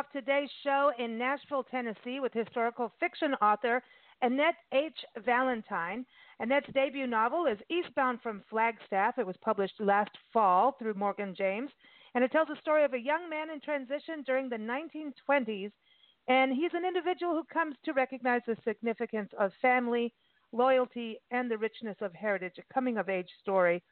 Off today's show in Nashville, Tennessee, with historical fiction author Annette H. Valentine. Annette's debut novel is Eastbound from Flagstaff. It was published last fall through Morgan James, and it tells the story of a young man in transition during the 1920s. And he's an individual who comes to recognize the significance of family, loyalty, and the richness of heritage, a coming of age story.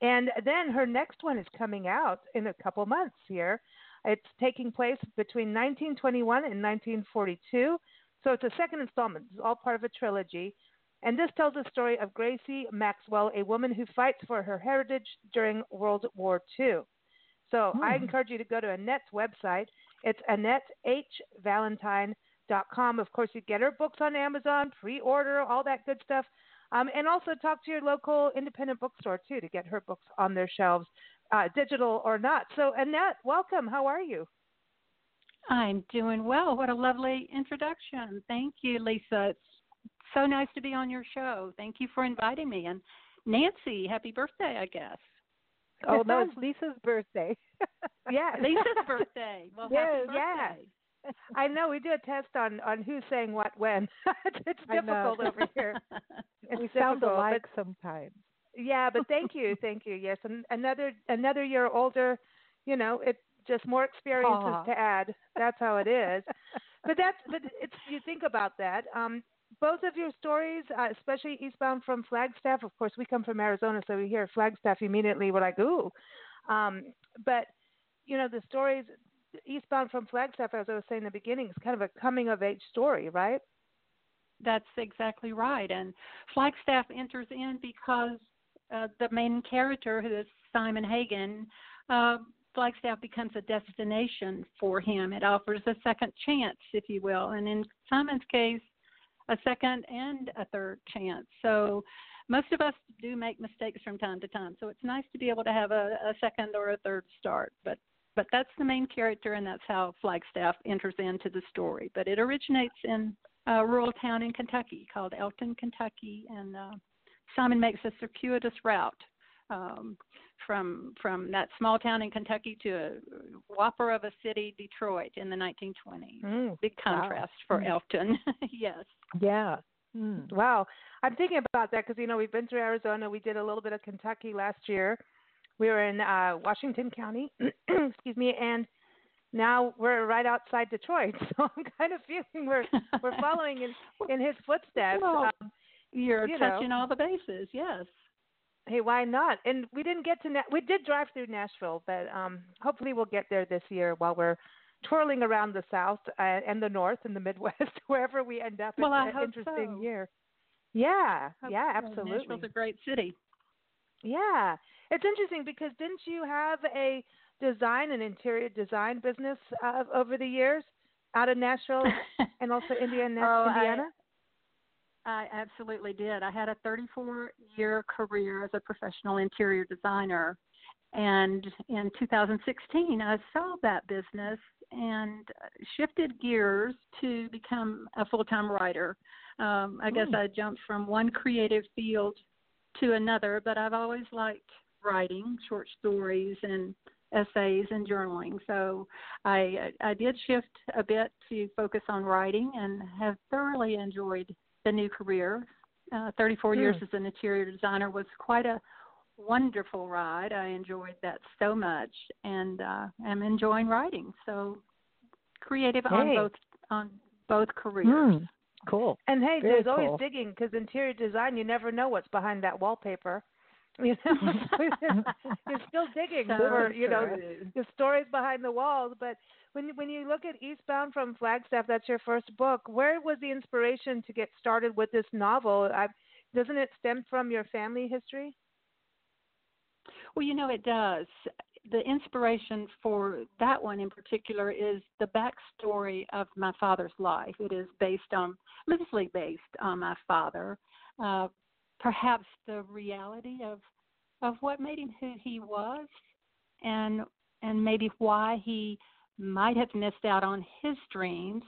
And then her next one is coming out in a couple months here. It's taking place between 1921 and 1942. So it's a second installment. It's all part of a trilogy. And this tells the story of Gracie Maxwell, a woman who fights for her heritage during World War II. So hmm. I encourage you to go to Annette's website. It's AnnetteHValentine.com. Of course, you get her books on Amazon, pre order, all that good stuff. Um, and also talk to your local independent bookstore, too, to get her books on their shelves uh, digital or not. So, Annette, welcome. How are you? I'm doing well. What a lovely introduction. Thank you, Lisa. It's so nice to be on your show. Thank you for inviting me. And Nancy, happy birthday, I guess. Oh, no, it's Lisa's birthday. yeah, Lisa's birthday. Well, yes, yeah. I know we do a test on on who's saying what when. it's difficult over here. It's we sound alike sometimes. Yeah, but thank you, thank you. Yes, and another another year older, you know, it just more experiences Aww. to add. That's how it is. but that's but it's you think about that. Um, both of your stories, uh, especially Eastbound from Flagstaff. Of course, we come from Arizona, so we hear Flagstaff immediately. We're like, ooh. Um, but you know, the stories Eastbound from Flagstaff, as I was saying in the beginning, is kind of a coming of age story, right? That's exactly right. And Flagstaff enters in because uh, the main character, who is Simon Hagen, uh, Flagstaff becomes a destination for him. It offers a second chance, if you will, and in Simon's case, a second and a third chance. So most of us do make mistakes from time to time. So it's nice to be able to have a, a second or a third start. But but that's the main character, and that's how Flagstaff enters into the story. But it originates in a rural town in Kentucky called Elkton, Kentucky, and uh, Simon makes a circuitous route um, from from that small town in Kentucky to a whopper of a city, Detroit, in the 1920s. Mm, Big contrast wow. for mm. Elkton. yes. Yeah. Mm. Wow. I'm thinking about that because you know we've been through Arizona. We did a little bit of Kentucky last year. We were in uh, Washington County. excuse me, and now we're right outside Detroit. So I'm kind of feeling we're we're following in in his footsteps. Um, you're you touching know. all the bases, yes. Hey, why not? And we didn't get to Na- we did drive through Nashville, but um, hopefully we'll get there this year while we're twirling around the South uh, and the North and the Midwest, wherever we end up. Well, it's I an interesting so. year. Yeah, yeah, so. absolutely. Nashville's a great city. Yeah, it's interesting because didn't you have a design and interior design business uh, over the years out of Nashville and also Indiana, oh, Indiana? I absolutely did. I had a 34 year career as a professional interior designer. And in 2016, I sold that business and shifted gears to become a full time writer. Um, I guess I jumped from one creative field to another, but I've always liked writing short stories and essays and journaling. So I I did shift a bit to focus on writing and have thoroughly enjoyed the new career. Uh, 34 years hmm. as an interior designer was quite a wonderful ride. I enjoyed that so much, and uh, I'm enjoying writing. So creative hey. on both on both careers. Hmm. Cool. And hey, Very there's cool. always digging because interior design, you never know what's behind that wallpaper. You know, you're still digging so for you know the stories behind the walls. But when when you look at Eastbound from Flagstaff, that's your first book. Where was the inspiration to get started with this novel? I, doesn't it stem from your family history? Well, you know it does. The inspiration for that one in particular is the backstory of my father's life. It is based on, loosely based on my father. Uh, perhaps the reality of of what made him who he was, and and maybe why he might have missed out on his dreams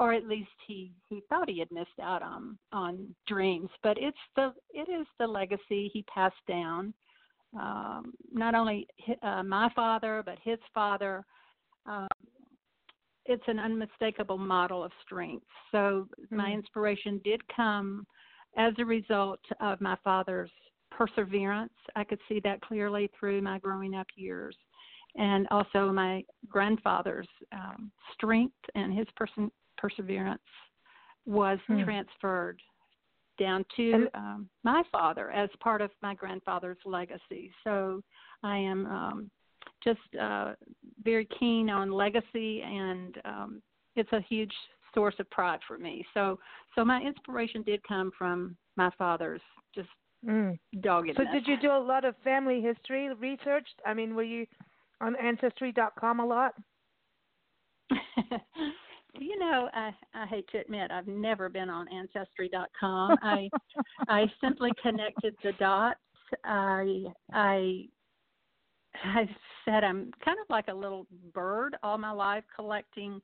or at least he he thought he had missed out on on dreams but it's the it is the legacy he passed down um, not only uh, my father but his father. Um, it's an unmistakable model of strength. So mm-hmm. my inspiration did come as a result of my father's perseverance. I could see that clearly through my growing up years, and also my grandfather's um, strength and his person perseverance was mm. transferred down to um, my father as part of my grandfather's legacy. So I am um, just uh, very keen on legacy, and um, it's a huge source of pride for me. So, so my inspiration did come from my father's just mm. doggedness. So, did you do a lot of family history research? I mean, were you on Ancestry.com a lot? you know, I, I hate to admit I've never been on Ancestry.com. I I simply connected the dots. I I I said I'm kind of like a little bird all my life collecting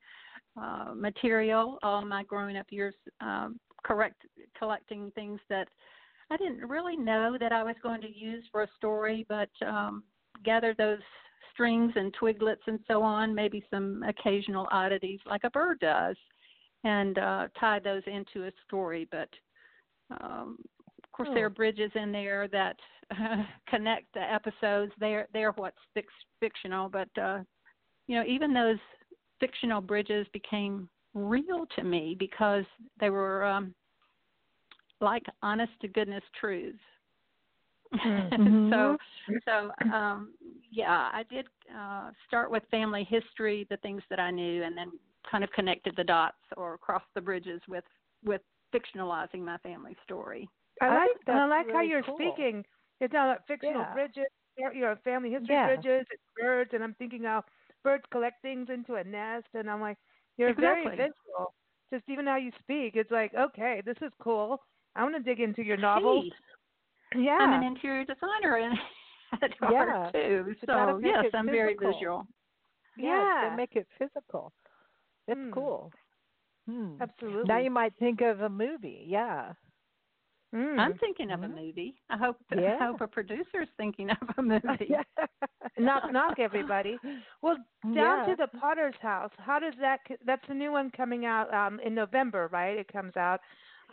uh, material. All my growing up years, um, correct collecting things that I didn't really know that I was going to use for a story, but um, gathered those strings and twiglets and so on, maybe some occasional oddities like a bird does, and uh, tie those into a story. But um, of course, oh. there are bridges in there that uh, connect the episodes. They're they're what's fictional, but uh, you know, even those fictional bridges became real to me because they were um, like honest to goodness truths. Mm-hmm. so so um yeah i did uh start with family history the things that i knew and then kind of connected the dots or crossed the bridges with with fictionalizing my family story i like I, I like really how you're cool. speaking it's about fictional yeah. bridges know, family history yeah. bridges it's birds and i'm thinking how birds collect things into a nest and i'm like you're exactly. very visual just even how you speak it's like okay this is cool i want to dig into your novel yeah. I'm an interior designer and at yeah. too. So yes, I'm physical. very visual. Yeah, yeah. make it physical. It's mm. cool. Hmm. Absolutely. Now you might think of a movie. Yeah. Mm. I'm thinking of a hmm. movie. I hope yeah. I hope a producer's thinking of a movie. knock knock everybody. Well, down yeah. to the Potter's House. How does that? That's a new one coming out um, in November, right? It comes out.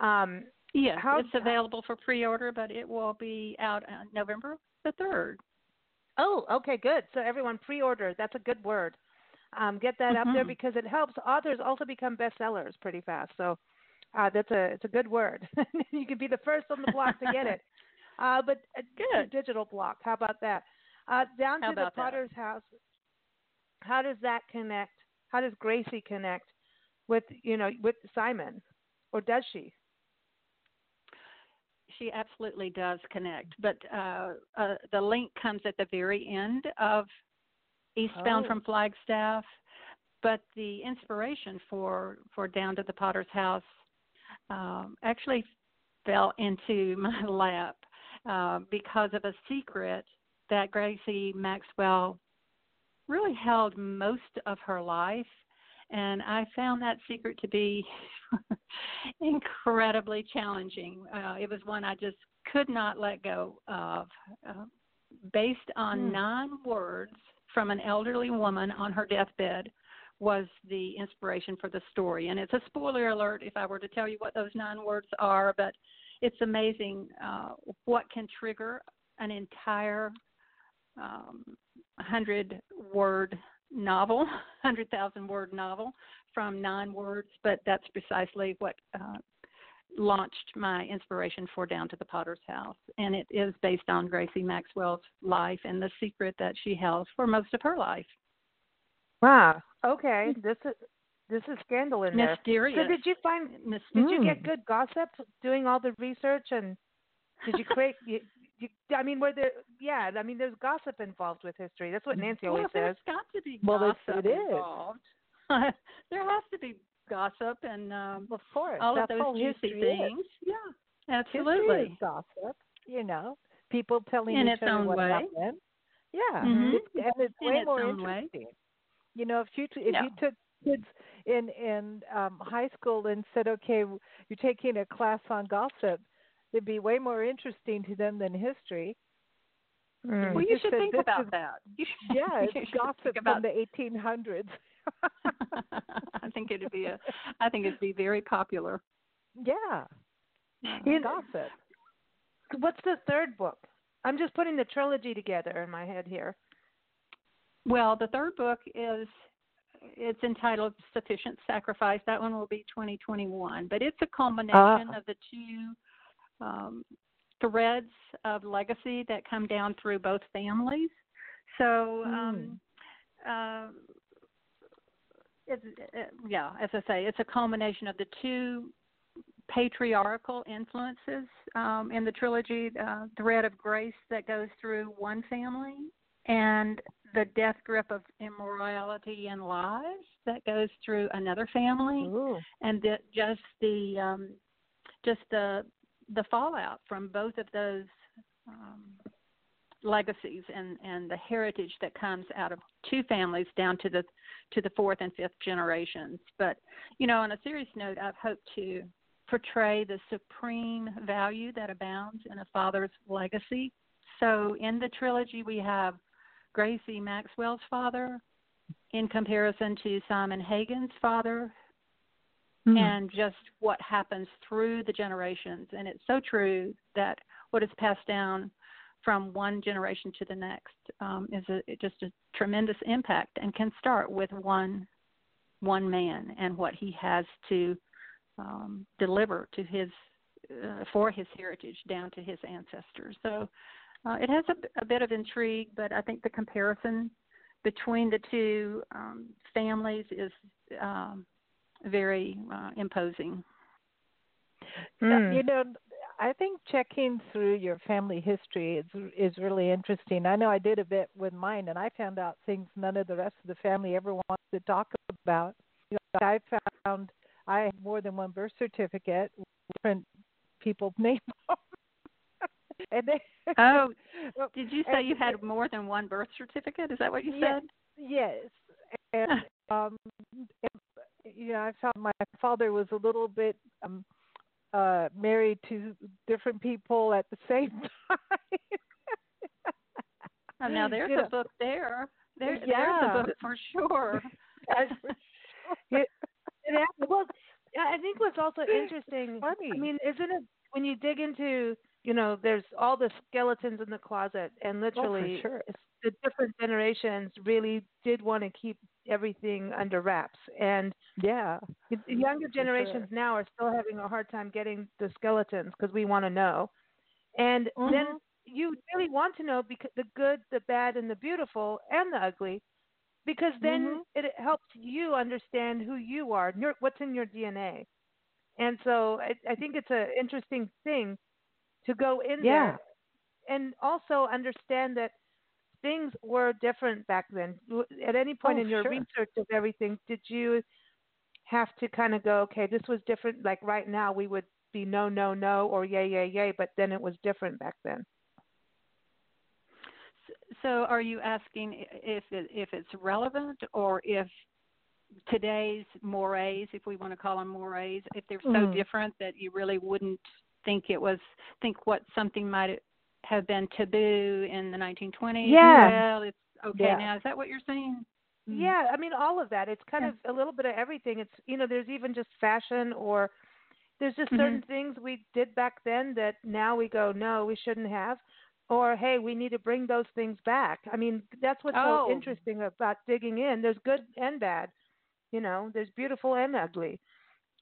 Um, Yes, How, it's available for pre-order, but it will be out on November the third. Oh, okay, good. So everyone pre-order. That's a good word. Um, get that mm-hmm. up there mm-hmm. because it helps authors also become bestsellers pretty fast. So uh, that's a it's a good word. you can be the first on the block to get it. Uh, but a good digital block. How about that? Uh, down how to the Potter's that? house. How does that connect? How does Gracie connect with you know with Simon, or does she? she absolutely does connect. But uh, uh, the link comes at the very end of Eastbound oh. from Flagstaff. But the inspiration for for Down to the Potter's House um, actually fell into my lap uh, because of a secret that Gracie Maxwell really held most of her life. And I found that secret to be incredibly challenging. Uh, it was one I just could not let go of. Uh, based on hmm. nine words from an elderly woman on her deathbed was the inspiration for the story. And it's a spoiler alert if I were to tell you what those nine words are, but it's amazing uh, what can trigger an entire um, 100 word novel, 100,000 word novel from nine words, but that's precisely what uh, launched my inspiration for Down to the Potter's House, and it is based on Gracie Maxwell's life and the secret that she held for most of her life. Wow. Okay. This is this is scandal in there. Mysterious. So did you find Mysterious. did you get good gossip doing all the research and did you create you, you, I mean were there yeah, I mean there's gossip involved with history. That's what Nancy well, always there's says. got to be Well, it's- gossip it is. involved. there has to be gossip and um, Of course, all of those juicy things. Is. Yeah, absolutely. is gossip. You know, people telling In each its other own what way. happened. Yeah, Mhm. it's, and it's In way its more own way. Interesting. You know, if you t- if Yeah. you took kids in in um high school and said, okay, you're taking a class on gossip, it'd be way more interesting to them than history. Mm. Well, you just should said think about is- that. You should, Yeah, you should gossip think from the 1800s. I think it'd be a. I think it'd be very popular. yeah, You- gossip. What's the third book? I'm just putting the trilogy together in my head here. Well, the third book is it's entitled Sufficient Sacrifice. That one will be 2021, but it's a culmination Ah. of the two um, threads of legacy that come down through both families. So, um, uh, it's, uh, yeah, as I say, it's a culmination of the two patriarchal influences um, in the trilogy uh, thread of grace that goes through one family and the death grip of immorality and lies that goes through another family Ooh. and the, just the um, just the the fallout from both of those um, legacies and and the heritage that comes out of two families down to the to the fourth and fifth generations. But you know, on a serious note, I've hoped to portray the supreme value that abounds in a father's legacy. So in the trilogy, we have Gracie Maxwell's father in comparison to Simon Hagen's father, Hmm. and just what happens through the generations. And it's so true that what is passed down from one generation to the next um, is a, just a tremendous impact and can start with one one man and what he has to um, deliver to his uh, for his heritage down to his ancestors. So uh, it has a, a bit of intrigue, but I think the comparison between the two um, families is um, very uh, imposing. Uh, Mm. You know, I think checking through your family history is is really interesting. I know I did a bit with mine, and I found out things none of the rest of the family ever wants to talk about. You know, I found I have more than one birth certificate, with different people's names. And they, Oh, did you say and- you had more than one birth certificate? Is that what you said? Yes, and um, and, you know, I found my father was a little bit um uh married to different people at the same time. Oh, now there's a book there. There, Yeah. There's a book for sure. that's for sure. It happened. Well, I think what's also interesting. Funny. I mean, isn't it when you dig into, you know, there's all the skeletons in the closet, and literally, sure. the different generations really did want to keep everything under wraps, and yeah. the younger For sure. generations now are still having a hard time getting the skeletons because we want to know, and then Mhm. you really want to know because the good, the bad, and the beautiful, and the ugly, because then Mhm. it helps you understand who you are, your, what's in your DNA. And so I, I think it's an interesting thing to go in Yeah. there and also understand that things were different back then. At any point Oh, in your sure. research of everything, did you have to kind of go, okay, this was different? Like right now, we would be no, no, no, or yay, yay, yay, but then it was different back then. So, are you asking if it, if it's relevant or if today's mores, if we want to call them mores, if they're so Mhm. different that you really wouldn't think it was think what something might have been taboo in the 1920s? Yeah. Well, it's okay Yeah. now. Is that what you're saying? Yeah, I mean all of that. It's kind Yeah. of a little bit of everything. It's you know, there's even just fashion or there's just Mhm. certain things we did back then that now we go, no, we shouldn't have. Or hey, we need to bring those things back. I mean, that's what's Oh. so interesting about digging in. There's good and bad. You know, there's beautiful and ugly.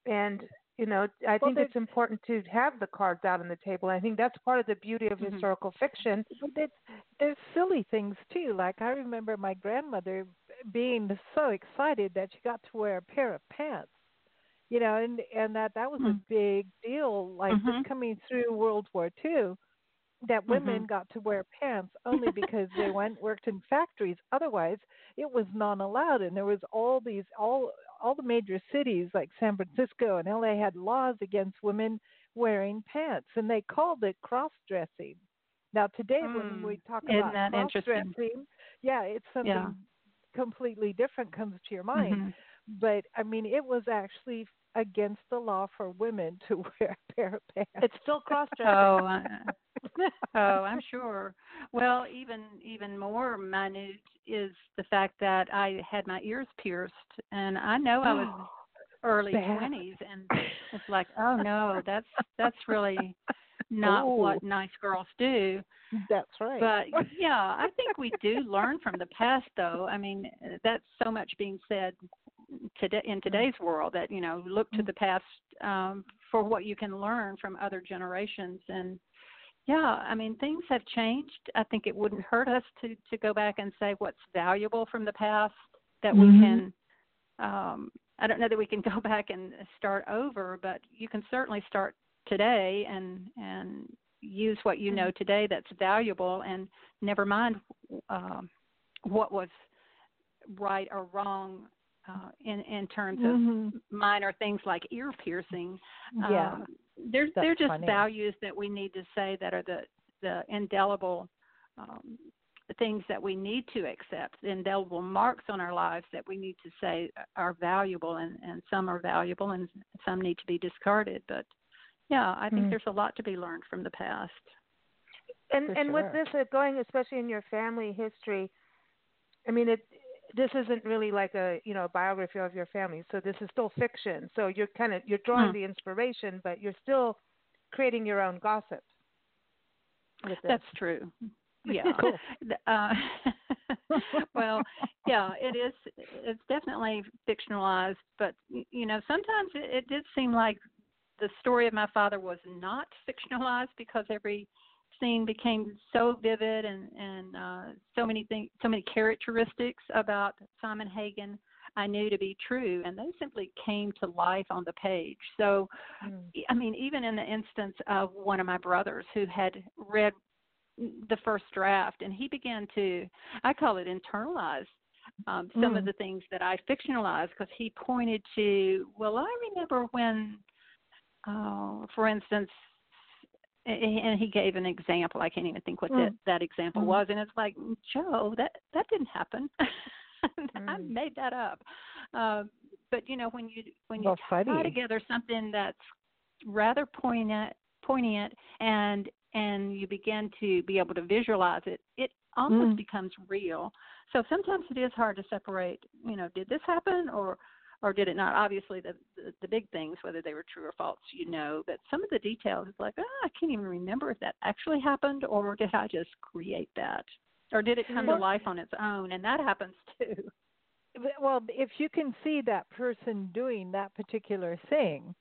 And You know, I Well, think it's important to have the cards out on the table. I think that's part of the beauty of Mhm. historical fiction. But there's silly things too. Like I remember my grandmother being so excited that she got to wear a pair of pants. You know, and and that that was a Mm. big deal. Like Mhm. just coming through World War Two, that women Mhm. got to wear pants only because they went worked in factories. Otherwise, it was non allowed. And there was all these all all the major cities like San Francisco and LA had laws against women wearing pants, and they called it cross dressing. Now today, when Mm. we talk Isn't about that cross interesting? dressing, yeah, it's something Yeah. completely different comes to your mind. Mhm. But I mean, it was actually against the law for women to wear a pair of pants. It's still cross dressing. Oh, uh, oh, I'm sure. Well, even even more minute is the fact that I had my ears pierced, and I know I was early twenties, and it's like, oh no, that's that's really not Oh. what nice girls do. That's right. But yeah, I think we do learn from the past, though. I mean, that's so much being said today in today's world that you know look to the past um, for what you can learn from other generations. And yeah, I mean, things have changed. I think it wouldn't hurt us to to go back and say what's valuable from the past that we Mhm. can. Um, I don't know that we can go back and start over, but you can certainly start today and and use what you know today that's valuable and never mind um, what was right or wrong uh, in in terms of Mhm. minor things like ear piercing. yeah. Um, there's That's they're just funny. values that we need to say that are the the indelible um, things that we need to accept, indelible marks on our lives that we need to say are valuable, and and some are valuable and some need to be discarded. But yeah, I think Mm. there's a lot to be learned from the past. and For and with this uh, going especially in your family history i mean it this isn't really like a you know a biography of your family so this is still fiction so you're kind of you're drawing Hmm. the inspiration but you're still creating your own gossip. That's true. Yeah. Cool. Uh, well, yeah, it is. It's definitely fictionalized, but you know, sometimes it, it did seem like the story of my father was not fictionalized because every scene became so vivid and and uh, so many things, so many characteristics about Simon Hagen I knew to be true, and they simply came to life on the page. So, Mm. I mean, even in the instance of one of my brothers who had read the first draft, and he began to, I call it internalize um, some of Mm. the things that I fictionalized because he pointed to, well, I remember when, uh, for instance, and he gave an example. I can't even think what that Mm. that example Mm. was, and it's like, Joe, that that didn't happen. I Mm. made that up. Um, but you know, when you when you Well, tie funny. together something that's rather poignant, poignant, and and you begin to be able to visualize it, it almost Mm. becomes real. So sometimes it is hard to separate. You know, did this happen or or did it not? Obviously, the, the the big things, whether they were true or false, you know. But some of the details, it's like, oh, I can't even remember if that actually happened, or did I just create that, or did it come to life on its own? And that happens too. well, if you can see that person doing that particular thing,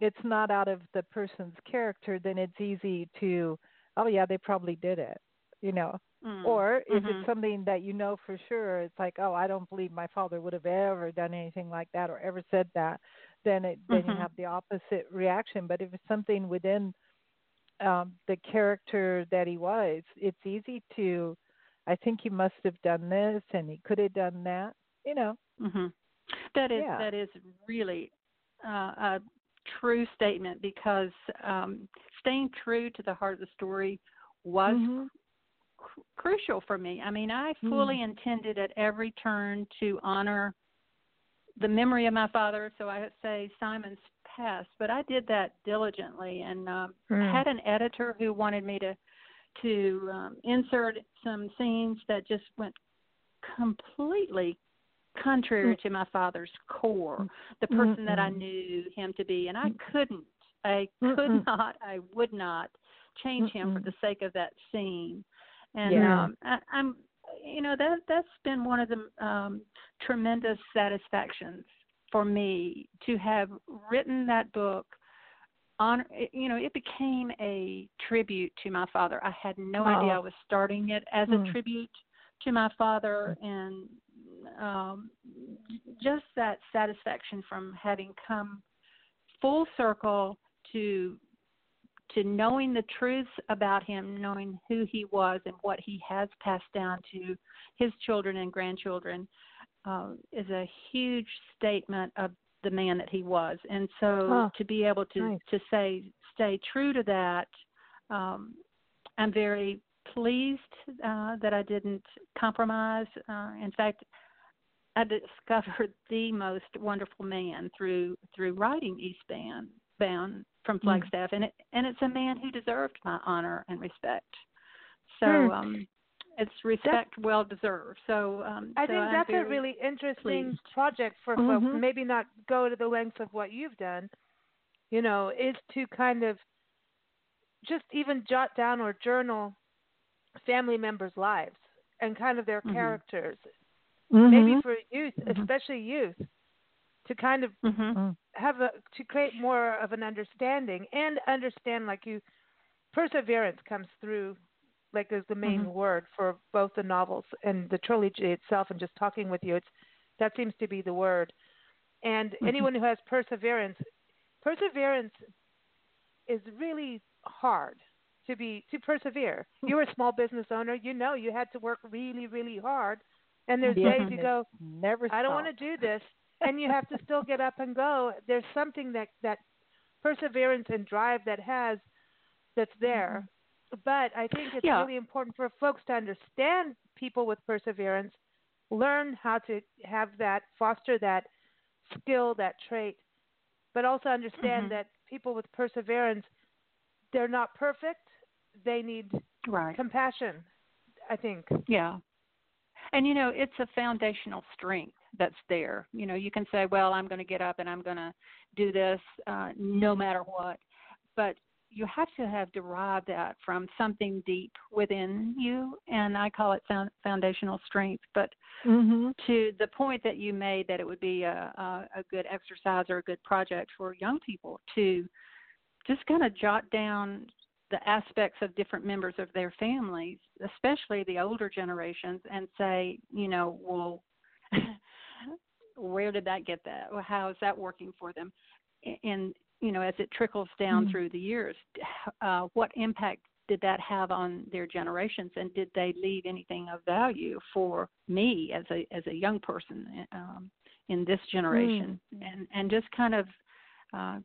it's not out of the person's character, then it's easy to, oh yeah, they probably did it, you know. Mm. Or if Mhm. it's something that you know for sure, it's like, oh, I don't believe my father would have ever done anything like that or ever said that, then it then you Mhm. have the opposite reaction. But if it's something within um, the character that he was, it's easy to, I think he must have done this and he could have done that, you know. Mhm. That is Yeah. that is really uh, a true statement because um, staying true to the heart of the story was Mhm. Cr- crucial for me. I mean, I Mm. fully intended at every turn to honor the memory of my father. So I say Simon's passed, but I did that diligently and um, Mm. had an editor who wanted me to to um, insert some scenes that just went completely contrary to my father's core, the person that I knew him to be, and I couldn't. I could Mm-mm. not. I would not change him for Mm-mm. the sake of that scene. And Yeah. um, I, I'm, you know, that that's been one of the um, tremendous satisfactions for me to have written that book on you know it became a tribute to my father i had no oh. idea i was starting it as mm. a tribute to my father and um just that satisfaction from having come full circle to to knowing the truths about him knowing who he was and what he has passed down to his children and grandchildren uh, is a huge statement of the man that he was. And so oh, to be able to nice. to say stay true to that, um, I'm very pleased uh, that I didn't compromise. Uh, in fact, I discovered the most wonderful man through through writing Eastbound bound from hmm. Flagstaff, mm. and it and it's a man who deserved my honor and respect. So mm. um, it's respect that's, well deserved. So um, I so think I'm that's a really interesting pleased. project for mm-hmm. folks. Maybe not go to the lengths of what you've done. You know, is to kind of just even jot down or journal family members' lives and kind of their mm-hmm. characters. Mm-hmm. Maybe for youth, Mm-hmm. especially youth, to kind of Mm-hmm. Have a to create more of an understanding and understand like you perseverance comes through like is the main Mm-hmm. word for both the novels and the trilogy itself and just talking with you it's that seems to be the word and Mm-hmm. anyone who has perseverance perseverance is really hard to be to persevere you're a small business owner you know you had to work really really hard and there's Yeah. days you go Never. I don't want to do this, and you have to still get up and go. There's something that that perseverance and drive that has that's there. But I think it's Yeah. really important for folks to understand people with perseverance, learn how to have that, foster that skill, that trait, but also understand Mhm. that people with perseverance, they're not perfect. They need Right. compassion. I think. Yeah. And you know, it's a foundational strength that's there. You know, you can say, "Well, I'm going to get up and I'm going to do this uh, no matter what," but you have to have derived that from something deep within you, and I call it found, foundational strength. But Mm-hmm. to the point that you made, that it would be a, a, a good exercise or a good project for young people to just kind of jot down the aspects of different members of their families, especially the older generations, and say, you know, well, where did that get that? How is that working for them? And you know, as it trickles down Mm. through the years, uh, what impact did that have on their generations, and did they leave anything of value for me as a as a young person um, in this generation? And and just kind of uh,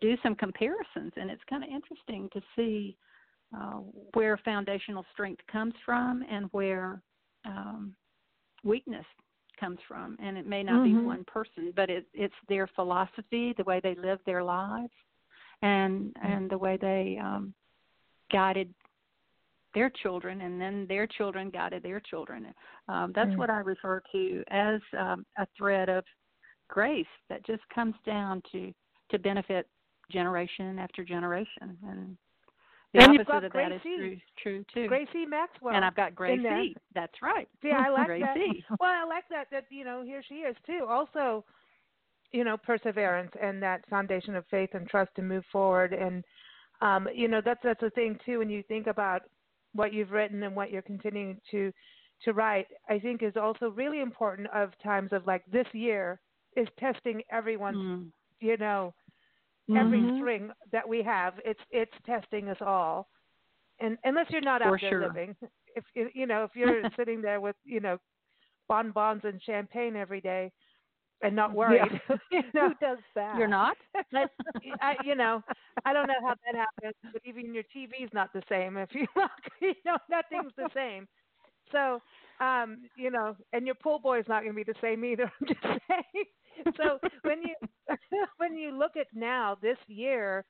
do some comparisons, and it's kind of interesting to see uh, where foundational strength comes from and where um, weakness comes from. And it may not Mhm. be one person, but it, it's their philosophy, the way they live their lives, and and the way they um, guided their children, and then their children guided their children. Um, that's Mm. what I refer to as um, a thread of grace that just comes down to to benefit generation after generation, and the And you've opposite got of that is true, true too. Gracie Maxwell. and I've got. Gracie. That's right. See, I like that. Well, I like that. That you know, here she is too. Also, you know, perseverance and that foundation of faith and trust to move forward. And um, you know, that's that's the thing too. When you think about what you've written and what you're continuing to to write, I think is also really important. Of times of like this year is testing everyone's, Mm. you know, every Mhm. string that we have. It's it's testing us all. And unless you're not For out there sure. living, if if- you know if you're sitting there with you know bonbons and champagne every day and not worried, you know, Who does that? You're not? that's, I, you know, I don't know how that happens, but even your TV's not the same. If you look, you know, nothing's the same. So, um, you know, and your pool boy's not going to be the same either. I'm just saying. So when you when you look at now this year,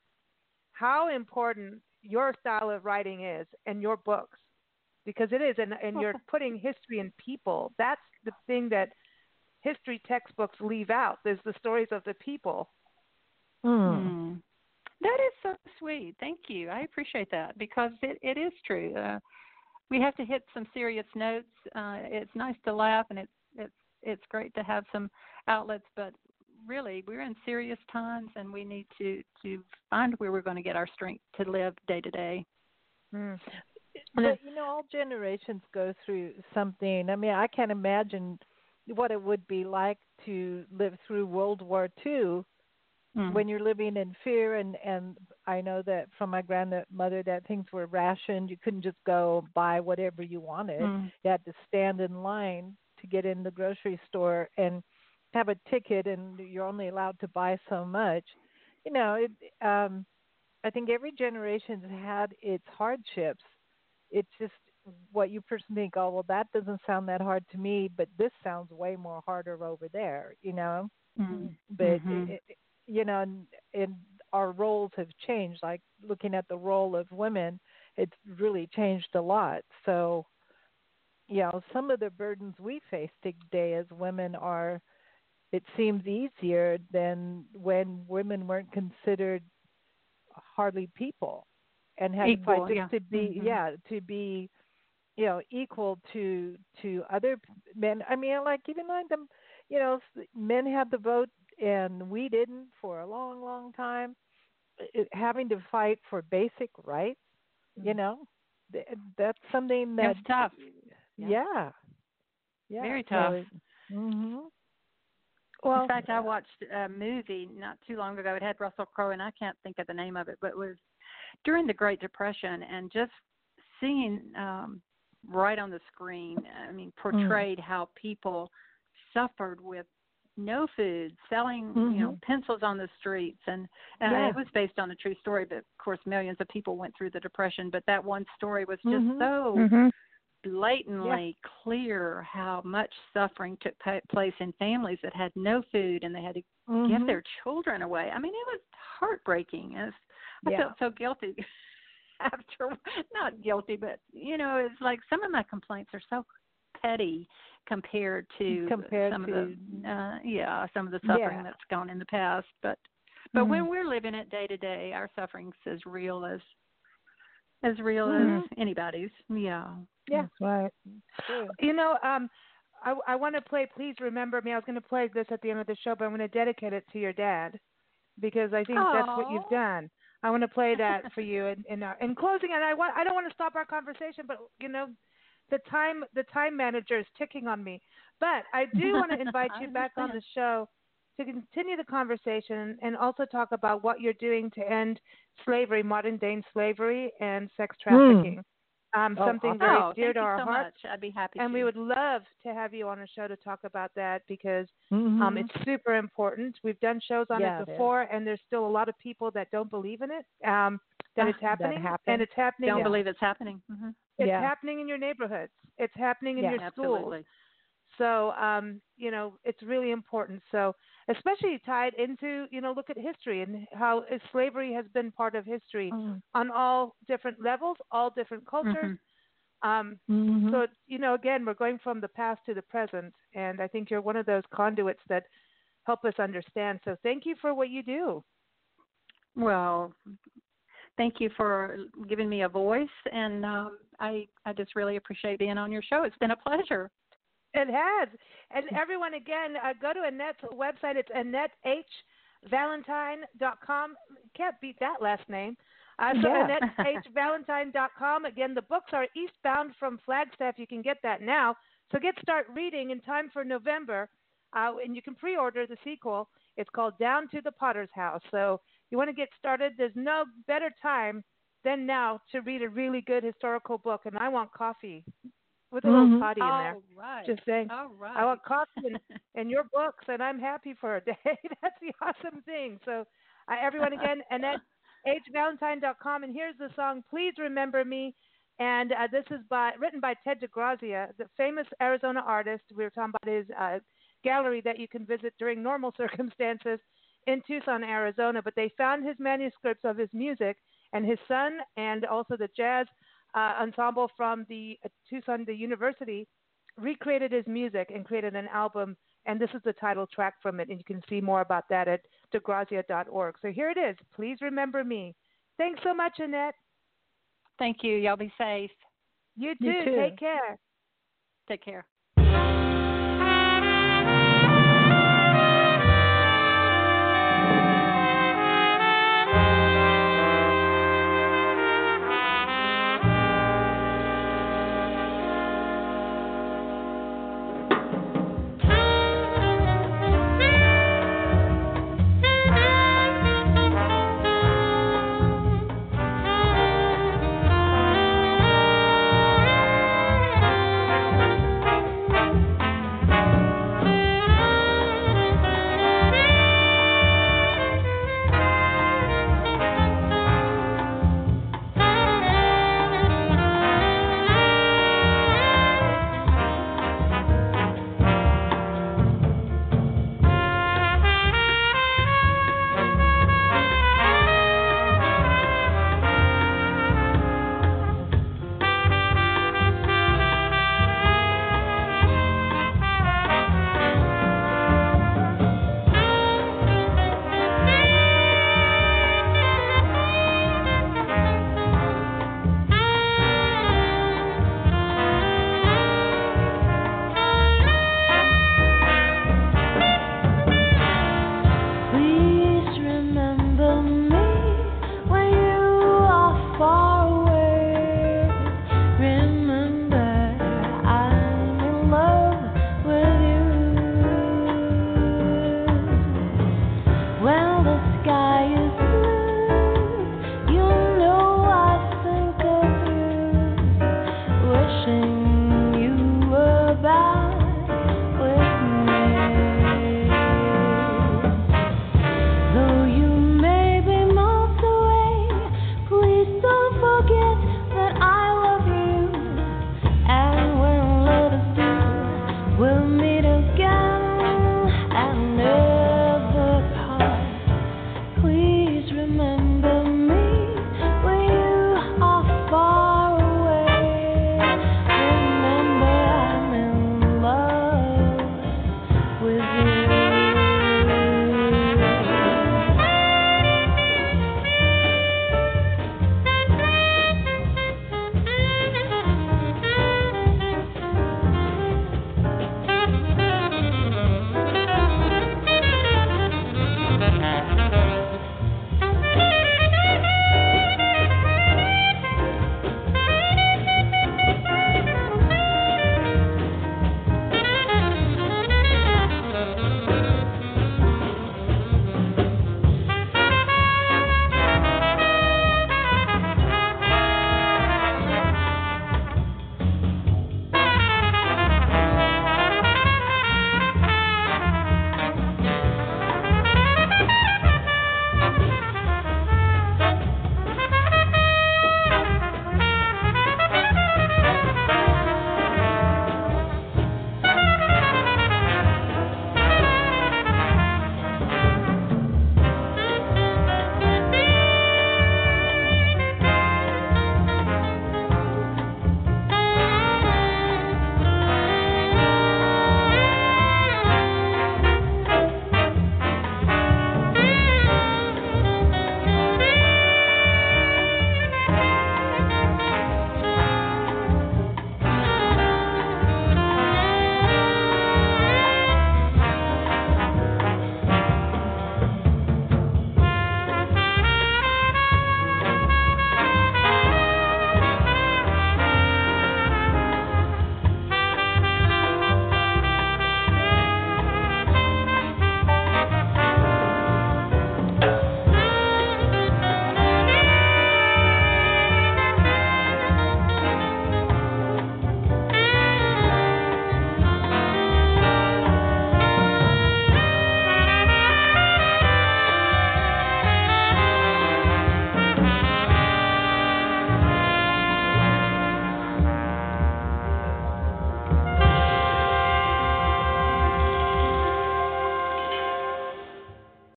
how important your style of writing is and your books, because it is, and and you're putting history in people. That's the thing that history textbooks leave out. There's the stories of the people. Mm. Mm. That is so sweet. Thank you. I appreciate that because it, it is true. Uh, we have to hit some serious notes. Uh, it's nice to laugh, and it's it's it's great to have some outlets, but really we're in serious times, and we need to to find where we're going to get our strength to live day to day. Mm. But you know, all generations go through something. I mean, I can't imagine what it would be like to live through World War II Mm. when you're living in fear and and I know that from my grandmother that things were rationed. You couldn't just go buy whatever you wanted. Mm. You had to stand in line to get in the grocery store and have a ticket and you're only allowed to buy so much. You know, it um I think every generation's had its hardships. It's just what you personally think, oh well that doesn't sound that hard to me, but this sounds way more harder over there, you know? Mm. But Mhm. it, it- you know, and, and our roles have changed. Like looking at the role of women, it's really changed a lot. So, you know, some of the burdens we face today as women are, it seems easier than when women weren't considered hardly people, and had to Equal, fight yeah. to be, Mhm. yeah, to be, you know, equal to to other men. I mean, like even like them, you know, men had the vote and we didn't for a long, long time. It, having to fight for basic rights, you know, th- that's something that It's tough. Yeah, yeah, Very so tough. it- mhm. Well, in fact, I watched a movie not too long ago. It had Russell Crowe, and I can't think of the name of it, but it was during the Great Depression, and just seeing um, right on the screen, I mean, portrayed how people suffered with no food, selling you know pencils on the streets, and and Yeah. it was based on a true story. But of course, millions of people went through the depression. But that one story was just Mhm. so Mhm. Blatantly clear how much suffering took place in families that had no food and they had to give Mhm. their children away. I mean, it was heartbreaking. It was, I Yeah. felt so guilty after, not guilty, but you know, it's like some of my complaints are so petty compared to Compared some to- of the, uh, yeah, some of the suffering Yeah. that's gone in the past. But, but when Mhm. we're living it day to day, our suffering's as real as, as real Mhm. as anybody's. Yeah. Yeah, right. True. You know, um, I, I want to play Please Remember Me. I was going to play this at the end of the show, but I'm going to dedicate it to your dad because I think that's what you've done. I want to play that for you in in, our, in closing, and I want I don't want to stop our conversation, but you know, the time the time manager is ticking on me. But I do want to invite you back on the show to continue the conversation and also talk about what you're doing to end slavery, modern day slavery, and sex trafficking. Um, Oh, something awesome. very oh, dear to our so hearts much. I'd be happy and to. we would love to have you on a show to talk about that because Mhm. um, it's super important. We've done shows on Yeah, it it is. before, and there's still a lot of people that don't believe in it. Um, that Ah, it's happening, and it's happening. Don't in- believe it's happening. hmm it's Yeah. happening in your neighborhoods. It's happening in Yeah, your schools. Absolutely. So, um, you know, it's really important. So, especially tied into, you know, look at history and how slavery has been part of history Mhm. on all different levels, all different cultures. Mhm. Um, Mhm. so, you know, again, we're going from the past to the present, and I think you're one of those conduits that help us understand. So, thank you for what you do. Well, thank you for giving me a voice, and um, I I just really appreciate being on your show. It's been a pleasure. It has. And everyone, again, uh, go to Annette's website. It's AnnetteHValentine.com. Can't beat that last name. Uh, so Yeah. AnnetteHValentine.com. Again, the books are Eastbound from Flagstaff. You can get that now. So get start reading in time for November. Uh, and you can pre-order the sequel. It's called Down to the Potter's House. So you want to get started. There's no better time than now to read a really good historical book. And I want coffee with a little Mhm. toddy in there. All right. Just saying. All right. I want coffee and, and your books, and I'm happy for a day. That's the awesome thing. So, uh, everyone, again, Annette, hvalentine.com, and here's the song, Please Remember Me. And uh, this is by written by Ted DeGrazia, the famous Arizona artist. We were talking about his uh, gallery that you can visit during normal circumstances in Tucson, Arizona. But they found his manuscripts of his music, and his son, and also the jazz uh, ensemble from the uh, Tucson the University recreated his music and created an album. And this is the title track from it. And you can see more about that at degrazia.org. So here it is. Please remember me. Thanks so much, Annette. Thank you. Y'all be safe. You too. You too. Take care. Take care.